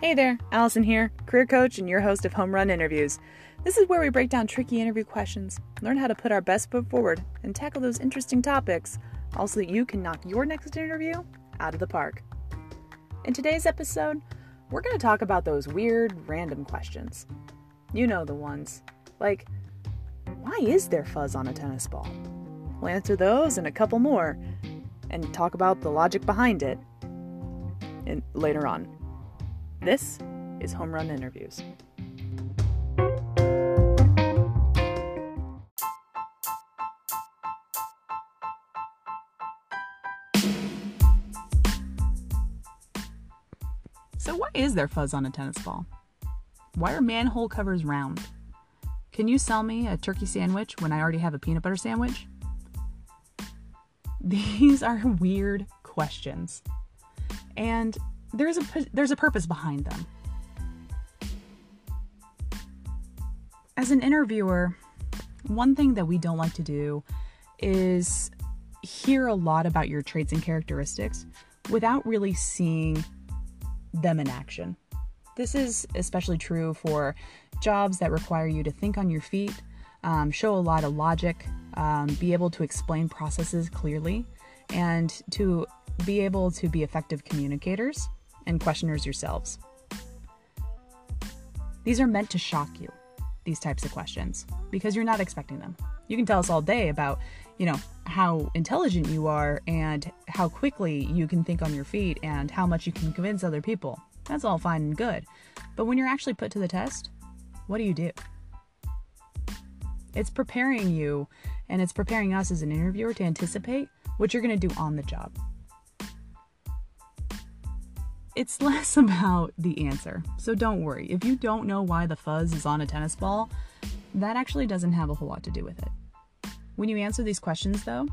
Hey there, Allison here, career coach and your host of Home Run Interviews. This is where we break down tricky interview questions, learn how to put our best foot forward, and tackle those interesting topics, all so that you can knock your next interview out of the park. In today's episode, we're going to talk about those weird, random questions. You know the ones. Like, why is there fuzz on a tennis ball? We'll answer those and a couple more, and talk about the logic behind it in, later on. This is Home Run Interviews. So, why is there fuzz on a tennis ball? Why are manhole covers round? Can you sell me a turkey sandwich when I already have a peanut butter sandwich? These are weird questions. And there's a there's a purpose behind them. As an interviewer, one thing that we don't like to do is hear a lot about your traits and characteristics without really seeing them in action. This is especially true for jobs that require you to think on your feet, um, show a lot of logic, um, be able to explain processes clearly, and to be able to be effective communicators and questioners yourselves. These are meant to shock you, these types of questions, because you're not expecting them. You can tell us all day about, you know, how intelligent you are and how quickly you can think on your feet and how much you can convince other people. That's all fine and good. But when you're actually put to the test, what do you do? It's preparing you and it's preparing us as an interviewer to anticipate what you're going to do on the job it's less about the answer. So don't worry. If you don't know why the fuzz is on a tennis ball, that actually doesn't have a whole lot to do with it. When you answer these questions, though,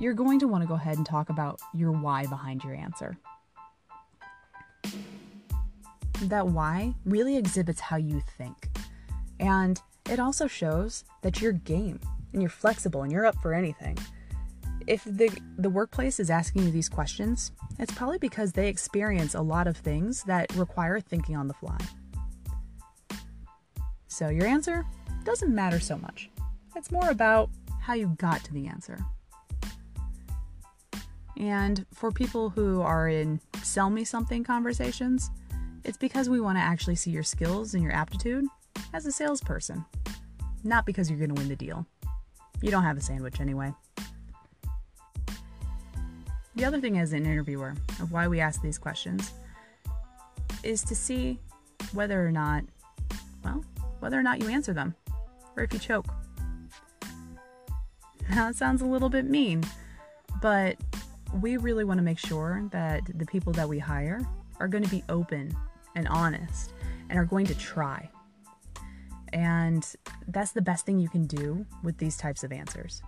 you're going to want to go ahead and talk about your why behind your answer. That why really exhibits how you think. And it also shows that you're game and you're flexible and you're up for anything if the the workplace is asking you these questions, it's probably because they experience a lot of things that require thinking on the fly. So your answer doesn't matter so much. It's more about how you got to the answer. And for people who are in sell me something conversations, it's because we want to actually see your skills and your aptitude as a salesperson, not because you're going to win the deal. You don't have a sandwich anyway. The other thing as an interviewer of why we ask these questions is to see whether or not, well, whether or not you answer them or if you choke. Now, it sounds a little bit mean, but we really want to make sure that the people that we hire are going to be open and honest and are going to try. And that's the best thing you can do with these types of answers.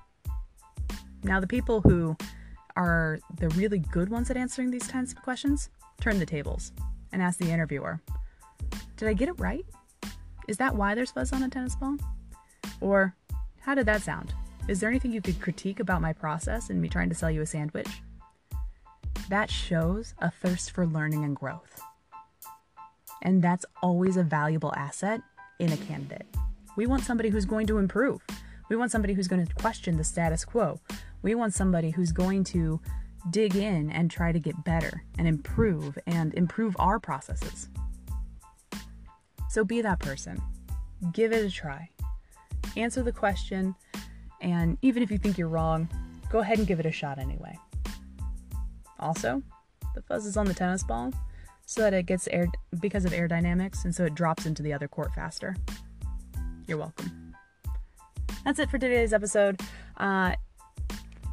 Now, the people who are the really good ones at answering these kinds of questions, turn the tables and ask the interviewer Did I get it right? Is that why there's fuzz on a tennis ball? Or how did that sound? Is there anything you could critique about my process and me trying to sell you a sandwich? That shows a thirst for learning and growth. And that's always a valuable asset in a candidate. We want somebody who's going to improve. We want somebody who's going to question the status quo. We want somebody who's going to dig in and try to get better and improve and improve our processes. So be that person. Give it a try. Answer the question, and even if you think you're wrong, go ahead and give it a shot anyway. Also, the fuzz is on the tennis ball so that it gets air because of air dynamics and so it drops into the other court faster. You're welcome. That's it for today's episode. Uh,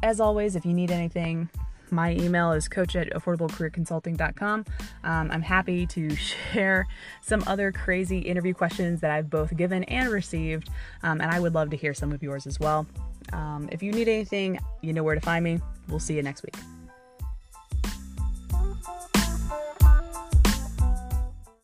as always, if you need anything, my email is coach at affordablecareerconsulting.com. Um, I'm happy to share some other crazy interview questions that I've both given and received, um, and I would love to hear some of yours as well. Um, if you need anything, you know where to find me. We'll see you next week.